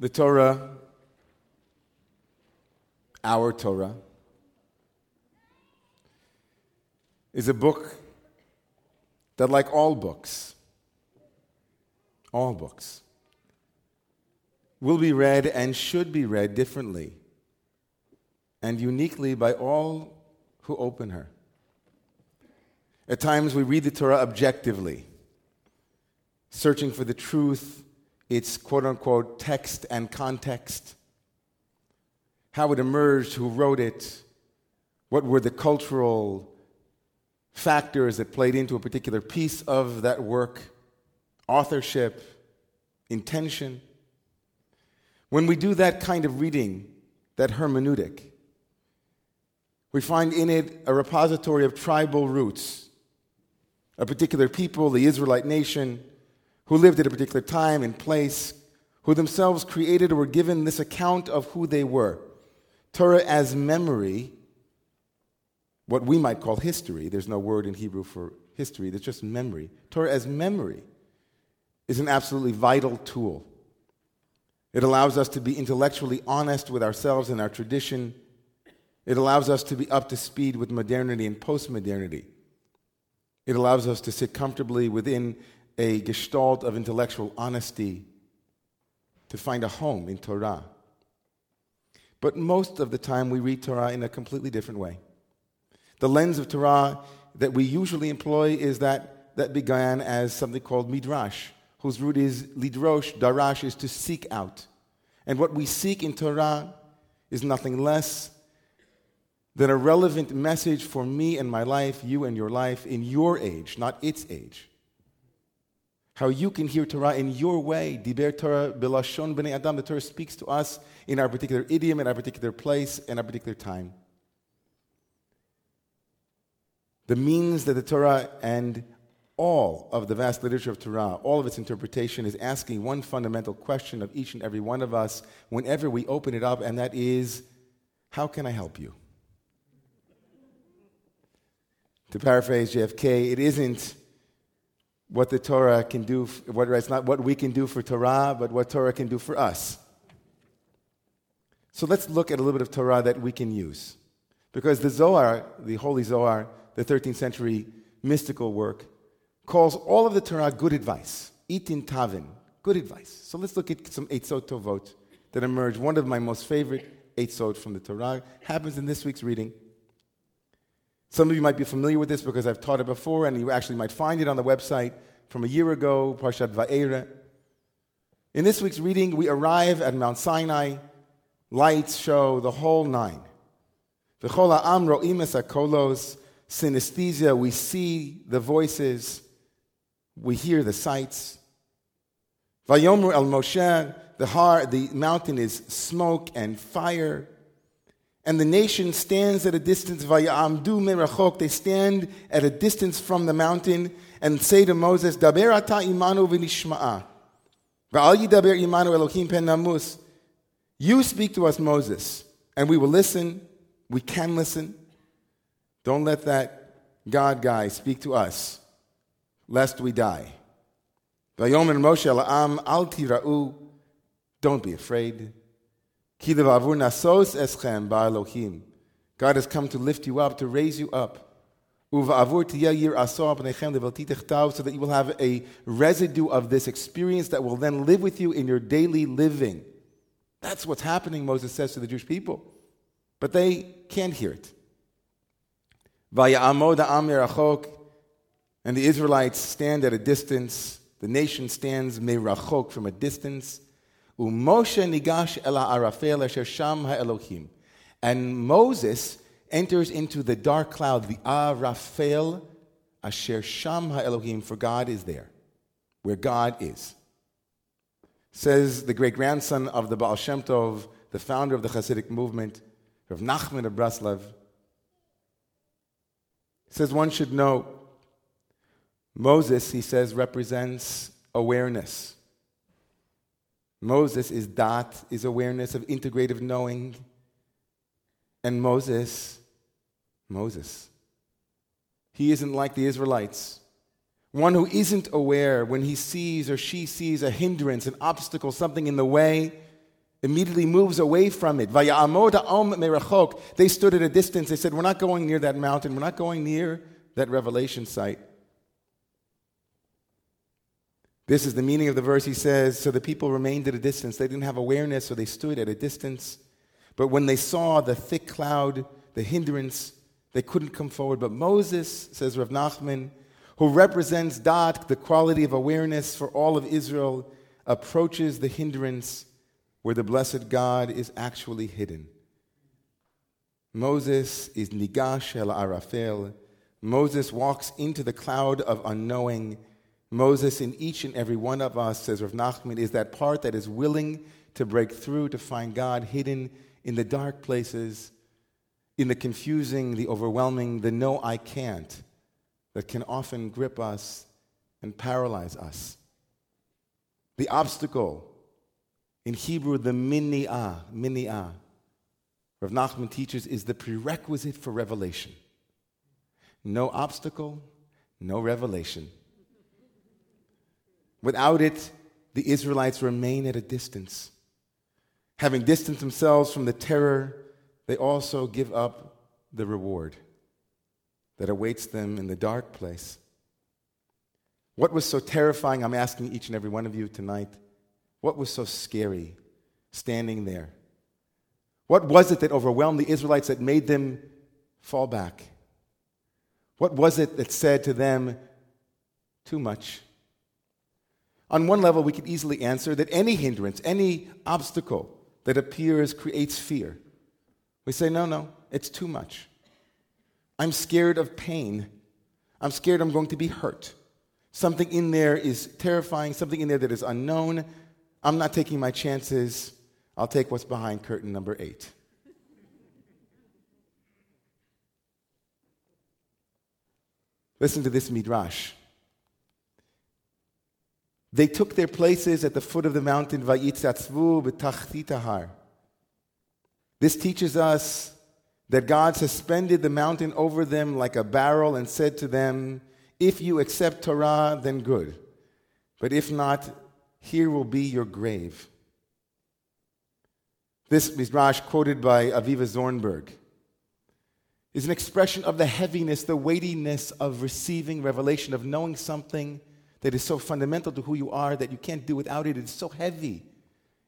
The Torah, our Torah, is a book that, like all books, all books, will be read and should be read differently and uniquely by all who open her. At times, we read the Torah objectively, searching for the truth, its quote unquote text and context, how it emerged, who wrote it, what were the cultural factors that played into a particular piece of that work, authorship, intention. When we do that kind of reading, that hermeneutic, we find in it a repository of tribal roots, a particular people, the Israelite nation, who lived at a particular time and place, who themselves created or were given this account of who they were. Torah as memory, what we might call history, there's no word in Hebrew for history, there's just memory. Torah as memory is an absolutely vital tool. It allows us to be intellectually honest with ourselves and our tradition. It allows us to be up to speed with modernity and postmodernity. It allows us to sit comfortably within a gestalt of intellectual honesty to find a home in Torah. But most of the time, we read Torah in a completely different way. The lens of Torah that we usually employ is that that began as something called midrash, whose root is lidrosh, darash is to seek out. And what we seek in Torah is nothing less than a relevant message for me and my life, you and your life, in your age, not its age. How you can hear Torah in your way. Diber Torah bilashon b'nei adam. The Torah speaks to us in our particular idiom, in our particular place, in our particular time. The means that the Torah and all of the vast literature of Torah, all of its interpretation, is asking one fundamental question of each and every one of us whenever we open it up, and that is, how can I help you? To paraphrase JFK, it isn't what the Torah can do, what, it's not what we can do for Torah, but what Torah can do for us. So let's look at a little bit of Torah that we can use. Because the Zohar, the Holy Zohar, the 13th century mystical work, calls all of the Torah good advice. Itin Tavin, good advice. So let's look at some Eitzot Tovot that emerge. One of my most favorite Eitzot from the Torah happens in this week's reading. Some of you might be familiar with this because I've taught it before, and you actually might find it on the website from a year ago, Parshat Va'era. In this week's reading, we arrive at Mount Sinai. Lights show the whole nine. V'chol ha'am ro'im kolos synesthesia, we see the voices, we hear the sights. Vayomer el Moshe, the, heart, the mountain is smoke and fire. And the nation stands at a distance, vayamdu merachok, they stand at a distance from the mountain and say to Moses, Daber ata imanu v'nishma'a. Va'al yidaber imanu Elohim pen namus. You speak to us, Moses, and we will listen. We can listen. Don't let that God guy speak to us, lest we die. Vayomer Moshe la'am al tira'u. Don't be afraid. God has come to lift you up, to raise you up. So that you will have a residue of this experience that will then live with you in your daily living. That's what's happening, Moses says to the Jewish people. But they can't hear it. And the Israelites stand at a distance. The nation stands merachok from a distance. Umoshe nigash ela arafel asher sham ha'elohim. And Moses enters into the dark cloud, the arafel asher sham ha'elohim, for God is there, where God is. Says the great grandson of the Baal Shem Tov, the founder of the Hasidic movement, of Nachman of Breslov, says one should know Moses, he says, represents awareness. Moses is that, is awareness of integrative knowing. And Moses, Moses, he isn't like the Israelites. One who isn't aware when he sees or she sees a hindrance, an obstacle, something in the way, immediately moves away from it. They stood at a distance. They said, We're not going near that mountain. We're not going near that revelation site. This is the meaning of the verse. He says, So the people remained at a distance. They didn't have awareness, so they stood at a distance. But when they saw the thick cloud, the hindrance, they couldn't come forward. But Moses, says Rav Nachman, who represents Da'at, the quality of awareness for all of Israel, approaches the hindrance where the blessed God is actually hidden. Moses is Nigash el Arafel. Moses walks into the cloud of unknowing. Moses, in each and every one of us, says Rav Nachman, is that part that is willing to break through to find God hidden in the dark places, in the confusing, the overwhelming, the no, I can't that can often grip us and paralyze us. The obstacle, in Hebrew, the mini'ah, mini'ah, Rav Nachman teaches, is the prerequisite for revelation. No obstacle, no revelation. Without it, the Israelites remain at a distance. Having distanced themselves from the terror, they also give up the reward that awaits them in the dark place. What was so terrifying? I'm asking each and every one of you tonight. What was so scary standing there? What was it that overwhelmed the Israelites that made them fall back? What was it that said to them, too much? On one level, we could easily answer that any hindrance, any obstacle that appears creates fear. We say, no, no, it's too much. I'm scared of pain. I'm scared I'm going to be hurt. Something in there is terrifying, something in there that is unknown. I'm not taking my chances. I'll take what's behind curtain number eight. Listen to this midrash. They took their places at the foot of the mountain, Vayitzatzvu b'tachtitahar. This teaches us that God suspended the mountain over them like a barrel and said to them, If you accept Torah, then good. But if not, here will be your grave. This Midrash, quoted by Aviva Zornberg, is an expression of the heaviness, the weightiness of receiving revelation, of knowing something that is so fundamental to who you are that you can't do without it. It's so heavy.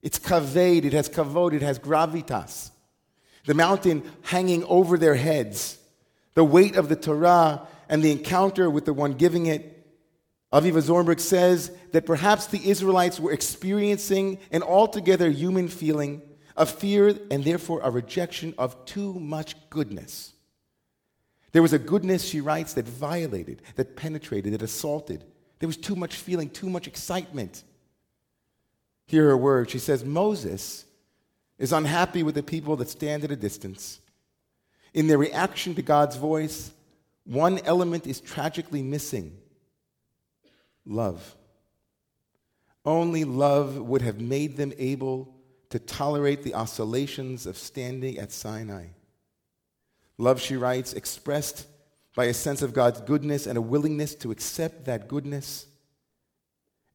It's kaved, it has kavod, it has gravitas the mountain hanging over their heads, the weight of the Torah, and the encounter with the one giving it. Aviva Zornberg says that perhaps the Israelites were experiencing an altogether human feeling of fear and therefore a rejection of too much goodness. There was a goodness, she writes, that violated, that penetrated, that assaulted. There was too much feeling, too much excitement. Hear her words. She says, Moses is unhappy with the people that stand at a distance. In their reaction to God's voice, one element is tragically missing love. Only love would have made them able to tolerate the oscillations of standing at Sinai. Love, she writes, expressed by a sense of God's goodness and a willingness to accept that goodness.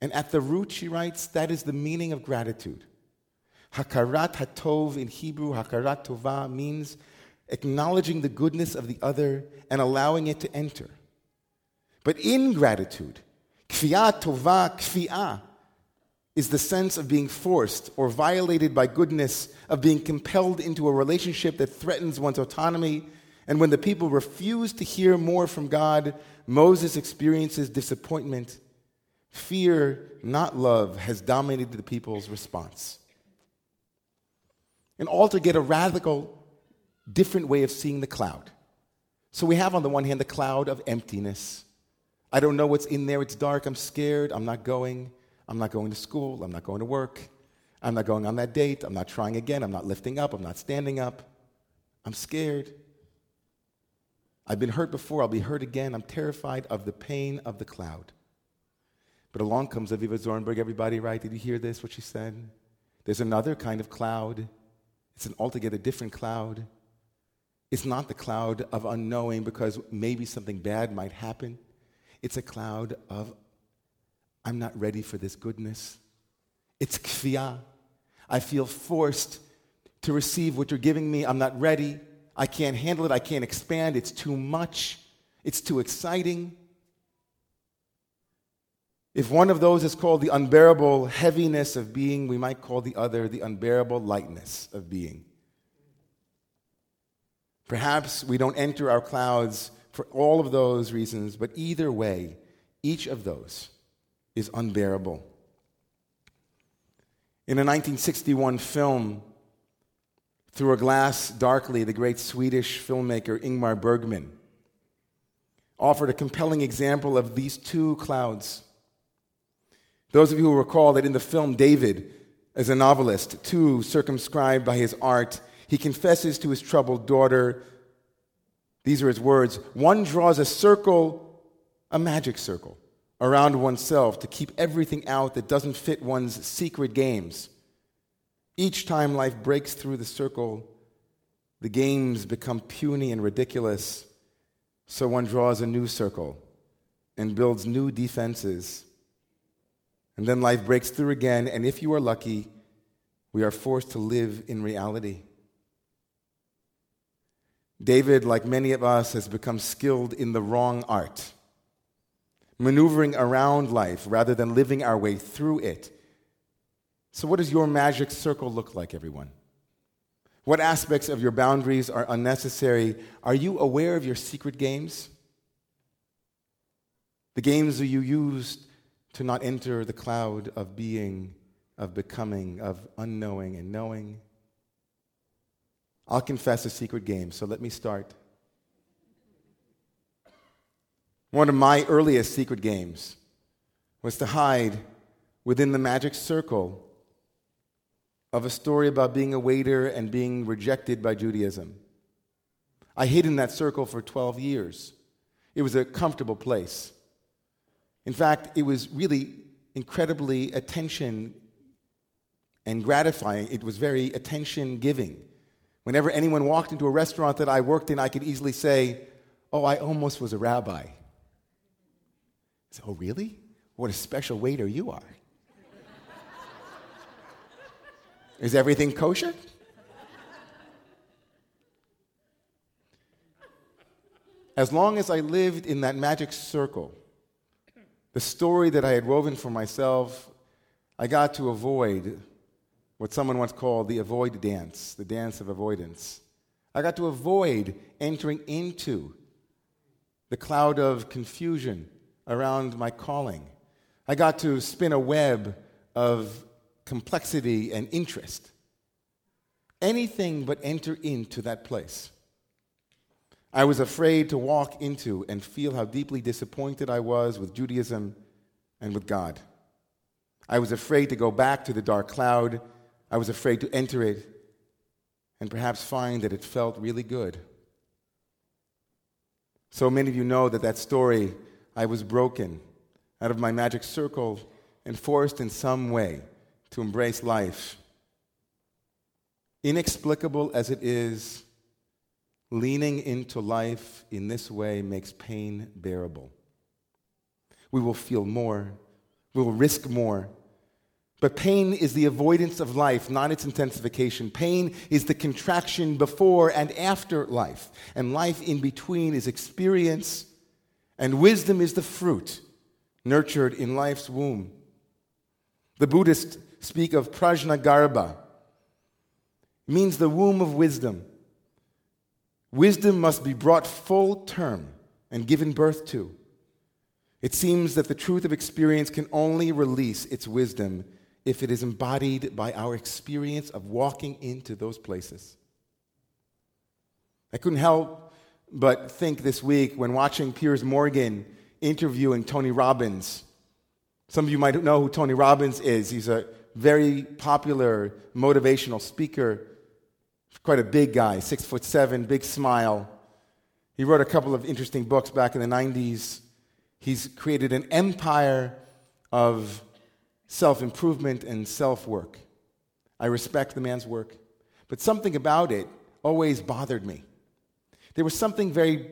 And at the root, she writes, that is the meaning of gratitude. Hakarat Hatov in Hebrew, Hakarat Tova, means acknowledging the goodness of the other and allowing it to enter. But ingratitude, kfiyah tova, kfiyah, is the sense of being forced or violated by goodness, of being compelled into a relationship that threatens one's autonomy. And when the people refuse to hear more from God, Moses experiences disappointment. Fear, not love, has dominated the people's response an altogether a radical, different way of seeing the cloud. So we have, on the one hand, the cloud of emptiness. I don't know what's in there. It's dark. I'm scared. I'm not going. I'm not going to school. I'm not going to work. I'm not going on that date. I'm not trying again. I'm not lifting up. I'm not standing up. I'm scared. I've been hurt before. I'll be hurt again. I'm terrified of the pain of the cloud. But along comes Aviva Zornberg. Everybody, right? Did you hear this, what she said? There's another kind of cloud it's an altogether different cloud. It's not the cloud of unknowing because maybe something bad might happen. It's a cloud of, I'm not ready for this goodness. It's kfiyah. I feel forced to receive what you're giving me. I'm not ready. I can't handle it. I can't expand. It's too much. It's too exciting. If one of those is called the unbearable heaviness of being, we might call the other the unbearable lightness of being. Perhaps we don't enter our clouds for all of those reasons, but either way, each of those is unbearable. In a 1961 film, Through a Glass Darkly, the great Swedish filmmaker Ingmar Bergman offered a compelling example of these two clouds. Those of you who recall that in the film, David, as a novelist, too circumscribed by his art, he confesses to his troubled daughter, these are his words one draws a circle, a magic circle, around oneself to keep everything out that doesn't fit one's secret games. Each time life breaks through the circle, the games become puny and ridiculous, so one draws a new circle and builds new defenses and then life breaks through again, and if you are lucky, we are forced to live in reality. David, like many of us, has become skilled in the wrong art, maneuvering around life rather than living our way through it. So, what does your magic circle look like, everyone? What aspects of your boundaries are unnecessary? Are you aware of your secret games? The games that you used to not enter the cloud of being, of becoming, of unknowing and knowing. I'll confess a secret game, so let me start. One of my earliest secret games was to hide within the magic circle of a story about being a waiter and being rejected by Judaism. I hid in that circle for 12 years. It was a comfortable place. In fact, it was really incredibly attention and gratifying. It was very attention giving. Whenever anyone walked into a restaurant that I worked in, I could easily say, Oh, I almost was a rabbi. oh, really? What a special waiter you are. Is everything kosher? As long as I lived in that magic circle, the story that I had woven for myself, I got to avoid what someone once called the avoid dance, the dance of avoidance. I got to avoid entering into the cloud of confusion around my calling. I got to spin a web of complexity and interest. Anything but enter into that place. I was afraid to walk into and feel how deeply disappointed I was with Judaism and with God. I was afraid to go back to the dark cloud. I was afraid to enter it and perhaps find that it felt really good. So many of you know that that story, I was broken out of my magic circle and forced in some way to embrace life. Inexplicable as it is, Leaning into life in this way makes pain bearable. We will feel more, we will risk more. But pain is the avoidance of life, not its intensification. Pain is the contraction before and after life. And life in between is experience, and wisdom is the fruit nurtured in life's womb. The Buddhists speak of prajna garbha, means the womb of wisdom. Wisdom must be brought full term and given birth to. It seems that the truth of experience can only release its wisdom if it is embodied by our experience of walking into those places. I couldn't help but think this week when watching Piers Morgan interviewing Tony Robbins. Some of you might know who Tony Robbins is. He's a very popular motivational speaker quite a big guy, six foot seven, big smile. He wrote a couple of interesting books back in the 90s. He's created an empire of self improvement and self work. I respect the man's work, but something about it always bothered me. There was something very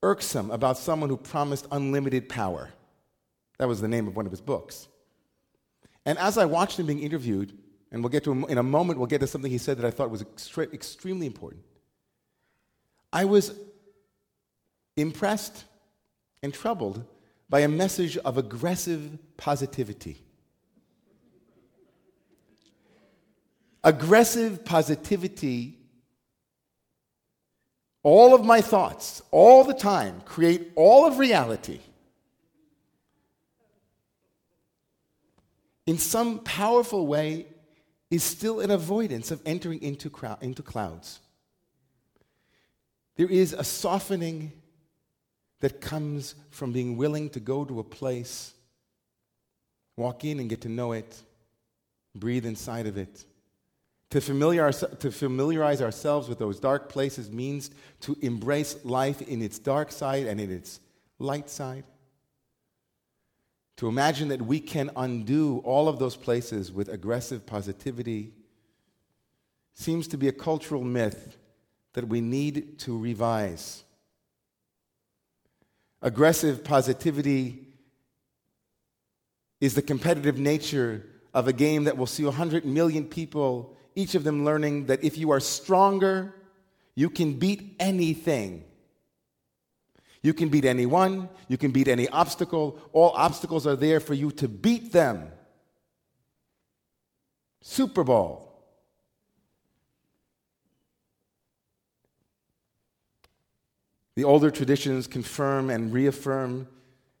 irksome about someone who promised unlimited power. That was the name of one of his books. And as I watched him being interviewed, And we'll get to, him in a moment, we'll get to something he said that I thought was extre- extremely important. I was impressed and troubled by a message of aggressive positivity. Aggressive positivity, all of my thoughts, all the time, create all of reality. In some powerful way, is still an avoidance of entering into, crowd, into clouds. There is a softening that comes from being willing to go to a place, walk in and get to know it, breathe inside of it. To, familiarize, to familiarize ourselves with those dark places means to embrace life in its dark side and in its light side. To imagine that we can undo all of those places with aggressive positivity seems to be a cultural myth that we need to revise. Aggressive positivity is the competitive nature of a game that will see 100 million people, each of them learning that if you are stronger, you can beat anything. You can beat anyone, you can beat any obstacle. All obstacles are there for you to beat them. Super Bowl. The older traditions confirm and reaffirm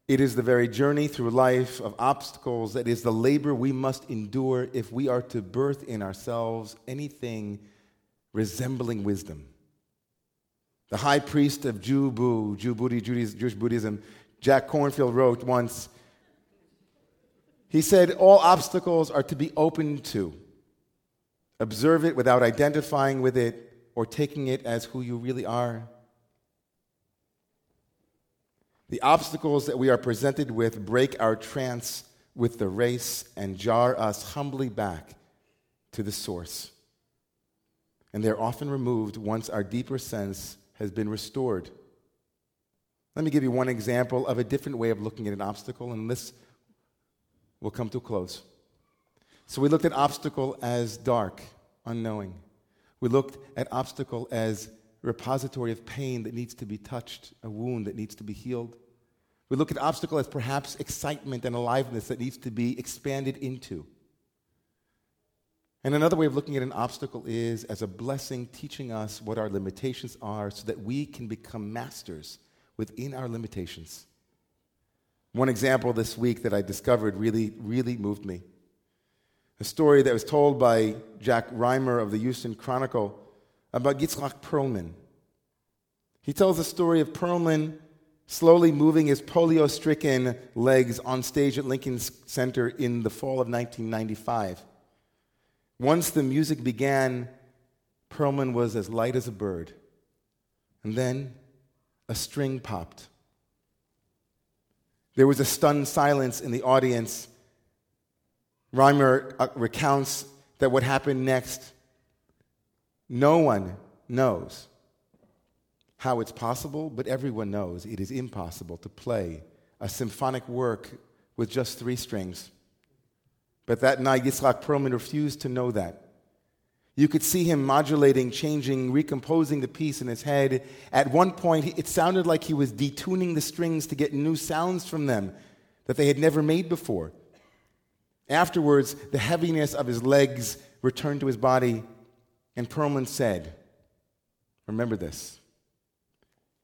it is the very journey through life of obstacles that is the labor we must endure if we are to birth in ourselves anything resembling wisdom. The high priest of Jew Boo, Jew Booty, Jewish Buddhism, Jack Kornfield wrote once, he said, All obstacles are to be open to. Observe it without identifying with it or taking it as who you really are. The obstacles that we are presented with break our trance with the race and jar us humbly back to the source. And they're often removed once our deeper sense has been restored. Let me give you one example of a different way of looking at an obstacle, and this will come to a close. So, we looked at obstacle as dark, unknowing. We looked at obstacle as repository of pain that needs to be touched, a wound that needs to be healed. We look at obstacle as perhaps excitement and aliveness that needs to be expanded into. And another way of looking at an obstacle is as a blessing, teaching us what our limitations are so that we can become masters within our limitations. One example this week that I discovered really, really moved me. A story that was told by Jack Riemer of the Houston Chronicle about Itzhak Perlman. He tells the story of Perlman slowly moving his polio stricken legs on stage at Lincoln Center in the fall of 1995. Once the music began, Perlman was as light as a bird. And then a string popped. There was a stunned silence in the audience. Riemer uh, recounts that what happened next, no one knows how it's possible, but everyone knows it is impossible to play a symphonic work with just three strings. But that night, Itzhak Perlman refused to know that. You could see him modulating, changing, recomposing the piece in his head. At one point, it sounded like he was detuning the strings to get new sounds from them that they had never made before. Afterwards, the heaviness of his legs returned to his body, and Perlman said, Remember this.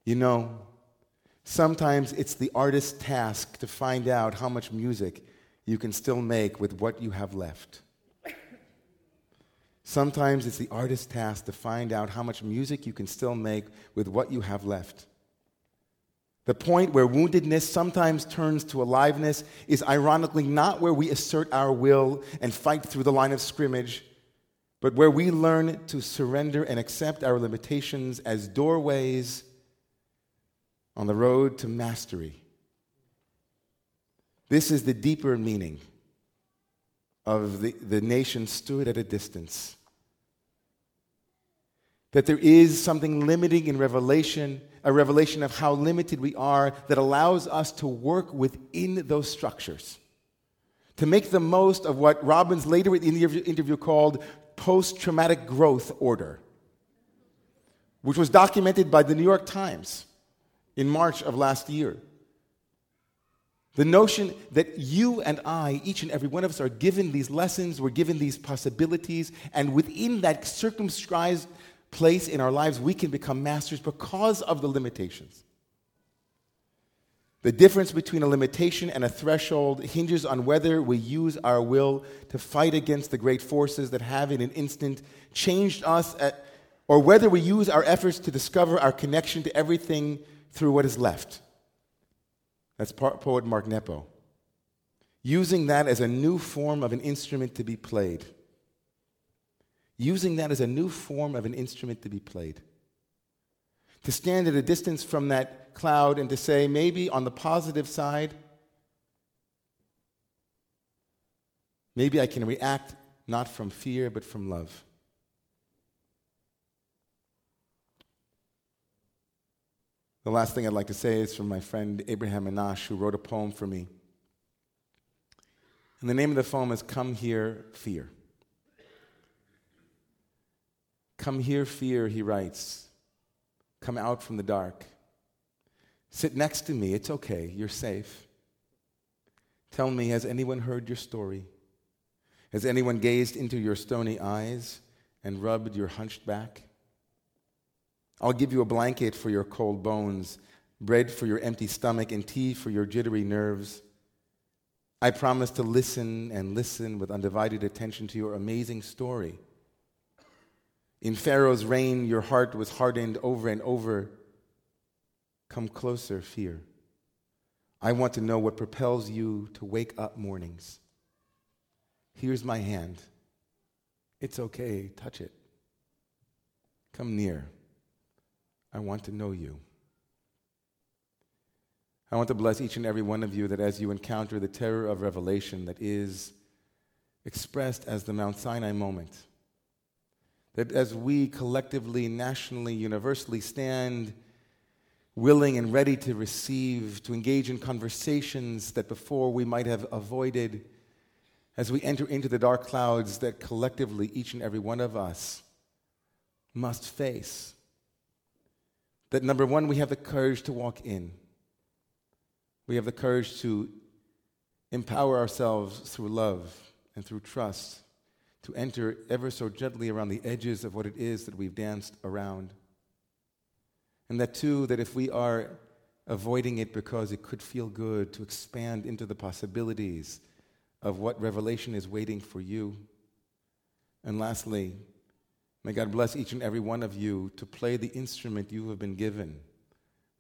You know, sometimes it's the artist's task to find out how much music you can still make with what you have left. Sometimes it's the artist's task to find out how much music you can still make with what you have left. The point where woundedness sometimes turns to aliveness is ironically not where we assert our will and fight through the line of scrimmage, but where we learn to surrender and accept our limitations as doorways on the road to mastery. This is the deeper meaning of the, the nation stood at a distance. That there is something limiting in revelation, a revelation of how limited we are that allows us to work within those structures, to make the most of what Robbins later in the interview called post traumatic growth order, which was documented by the New York Times in March of last year. The notion that you and I, each and every one of us, are given these lessons, we're given these possibilities, and within that circumscribed place in our lives, we can become masters because of the limitations. The difference between a limitation and a threshold hinges on whether we use our will to fight against the great forces that have in an instant changed us, at, or whether we use our efforts to discover our connection to everything through what is left. That's poet Mark Nepo. Using that as a new form of an instrument to be played. Using that as a new form of an instrument to be played. To stand at a distance from that cloud and to say, maybe on the positive side, maybe I can react not from fear, but from love. The last thing I'd like to say is from my friend Abraham Anash, who wrote a poem for me. And the name of the poem is Come Here, Fear. Come here, fear, he writes. Come out from the dark. Sit next to me. It's okay. You're safe. Tell me, has anyone heard your story? Has anyone gazed into your stony eyes and rubbed your hunched back? I'll give you a blanket for your cold bones, bread for your empty stomach, and tea for your jittery nerves. I promise to listen and listen with undivided attention to your amazing story. In Pharaoh's reign, your heart was hardened over and over. Come closer, fear. I want to know what propels you to wake up mornings. Here's my hand. It's okay, touch it. Come near. I want to know you. I want to bless each and every one of you that as you encounter the terror of revelation that is expressed as the Mount Sinai moment, that as we collectively, nationally, universally stand willing and ready to receive, to engage in conversations that before we might have avoided, as we enter into the dark clouds that collectively each and every one of us must face that number one, we have the courage to walk in. We have the courage to empower ourselves through love and through trust to enter ever so gently around the edges of what it is that we've danced around. And that, too, that if we are avoiding it because it could feel good, to expand into the possibilities of what revelation is waiting for you. And lastly, May God bless each and every one of you to play the instrument you have been given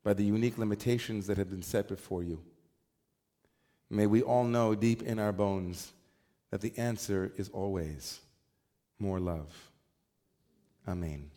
by the unique limitations that have been set before you. May we all know deep in our bones that the answer is always more love. Amen.